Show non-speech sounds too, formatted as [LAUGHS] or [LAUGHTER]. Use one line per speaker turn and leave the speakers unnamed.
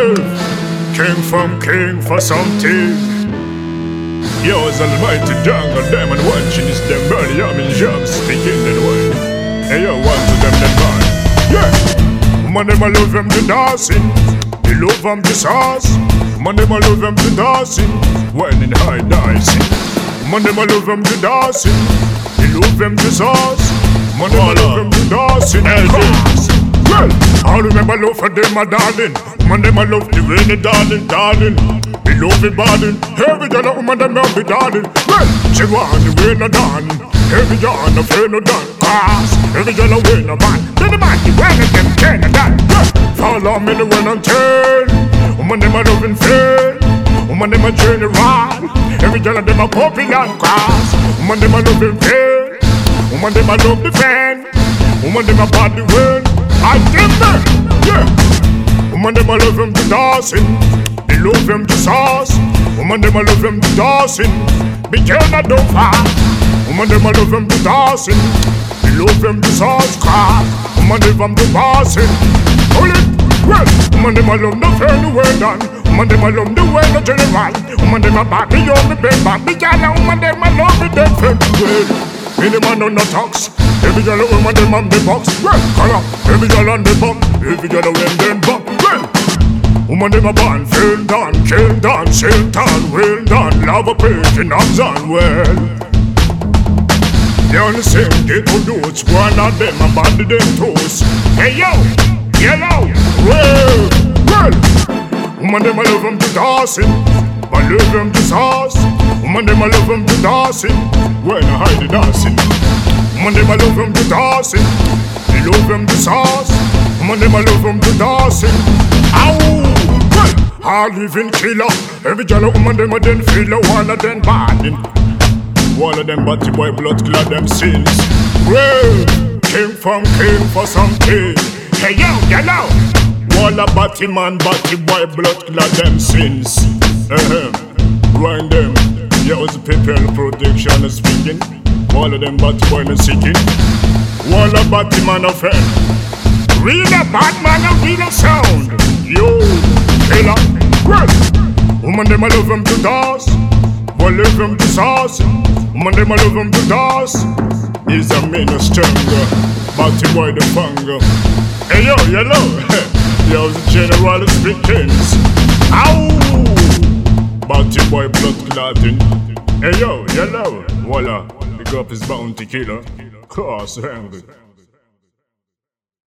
Well, king from king for something. Yo, it's almighty jungle, and watching this them burning up in jobs, speaking that way. Hey yo, one to them, them bad. Yeah, man, them I love them to dancing. They love them to sauce. Man, them I love them to dancing. When in high dancing. Man, them I love them to dancing. They love them to sauce. Man, them I love them to dancing. Well, I remember love for them, my darling. Man, them I love the they darling, darling. Me love it, darling. Every girl, a woman, them love me, darling. Well, she want the way no done. Every girl, no fear no done. Cause every girl, a way no man. Then the man, the way of them can done. Well, follow me the way and turn. Woman, them a loving fair. Woman, them a journey ride. Every girl, them a popular. Cause woman, them a loving fair. Woman, them a love the fan. Woman, them a body well. I give them, yeah. Woman, them a love them to dancing. They love them to sauce. Woman, them a love them to dancing. Big girl, not do far. Woman, them a love them to dancing. They love them to sauce. Car. Woman, them them to dancing. Hold it, well. Woman, them a love the fair the way done. Woman, them a love the way the general. Woman, them a body on the bed, body girl. Woman, them a love the dead friend. Well. Any man on the talks Every girl a woman them on the box Well, color Every girl on the bump Every girl a win them bump Woman them a born Feel done Kill done Sail done Well done Love a page In arms on Well. They on the same ghetto notes One of them a body them toes. Hey yo Yellow Well Well. Woman them a love them to dancing I love them to sauce. Woman them a love them to dancing When I hide the dancing. Woman them a love them to dancing They love them to sauce. Woman them a love them to dancing Ow Hard living killer Every girl a woman them a then feel a one of them bad One of them body boy blood clot them sins Well King from king for something Hey yo, yellow Wall a batty man, batty boy blood clot them sins Ahem, grind them. Yeah, was people protection is speaking. All of them bad boy no seeking. All a bad man of hell. Real a bad man of real a woman them I love them to dance. Boy love them to sauce. Woman them I love them to dance. Is a man a stronger. Batty boy the funga. Hey yo, yellow. [LAUGHS] Yo, the general speaking. Ow! Bounty boy blood clotting. Hey yo, yellow, voila. Big up his bounty killer. Cross hungry.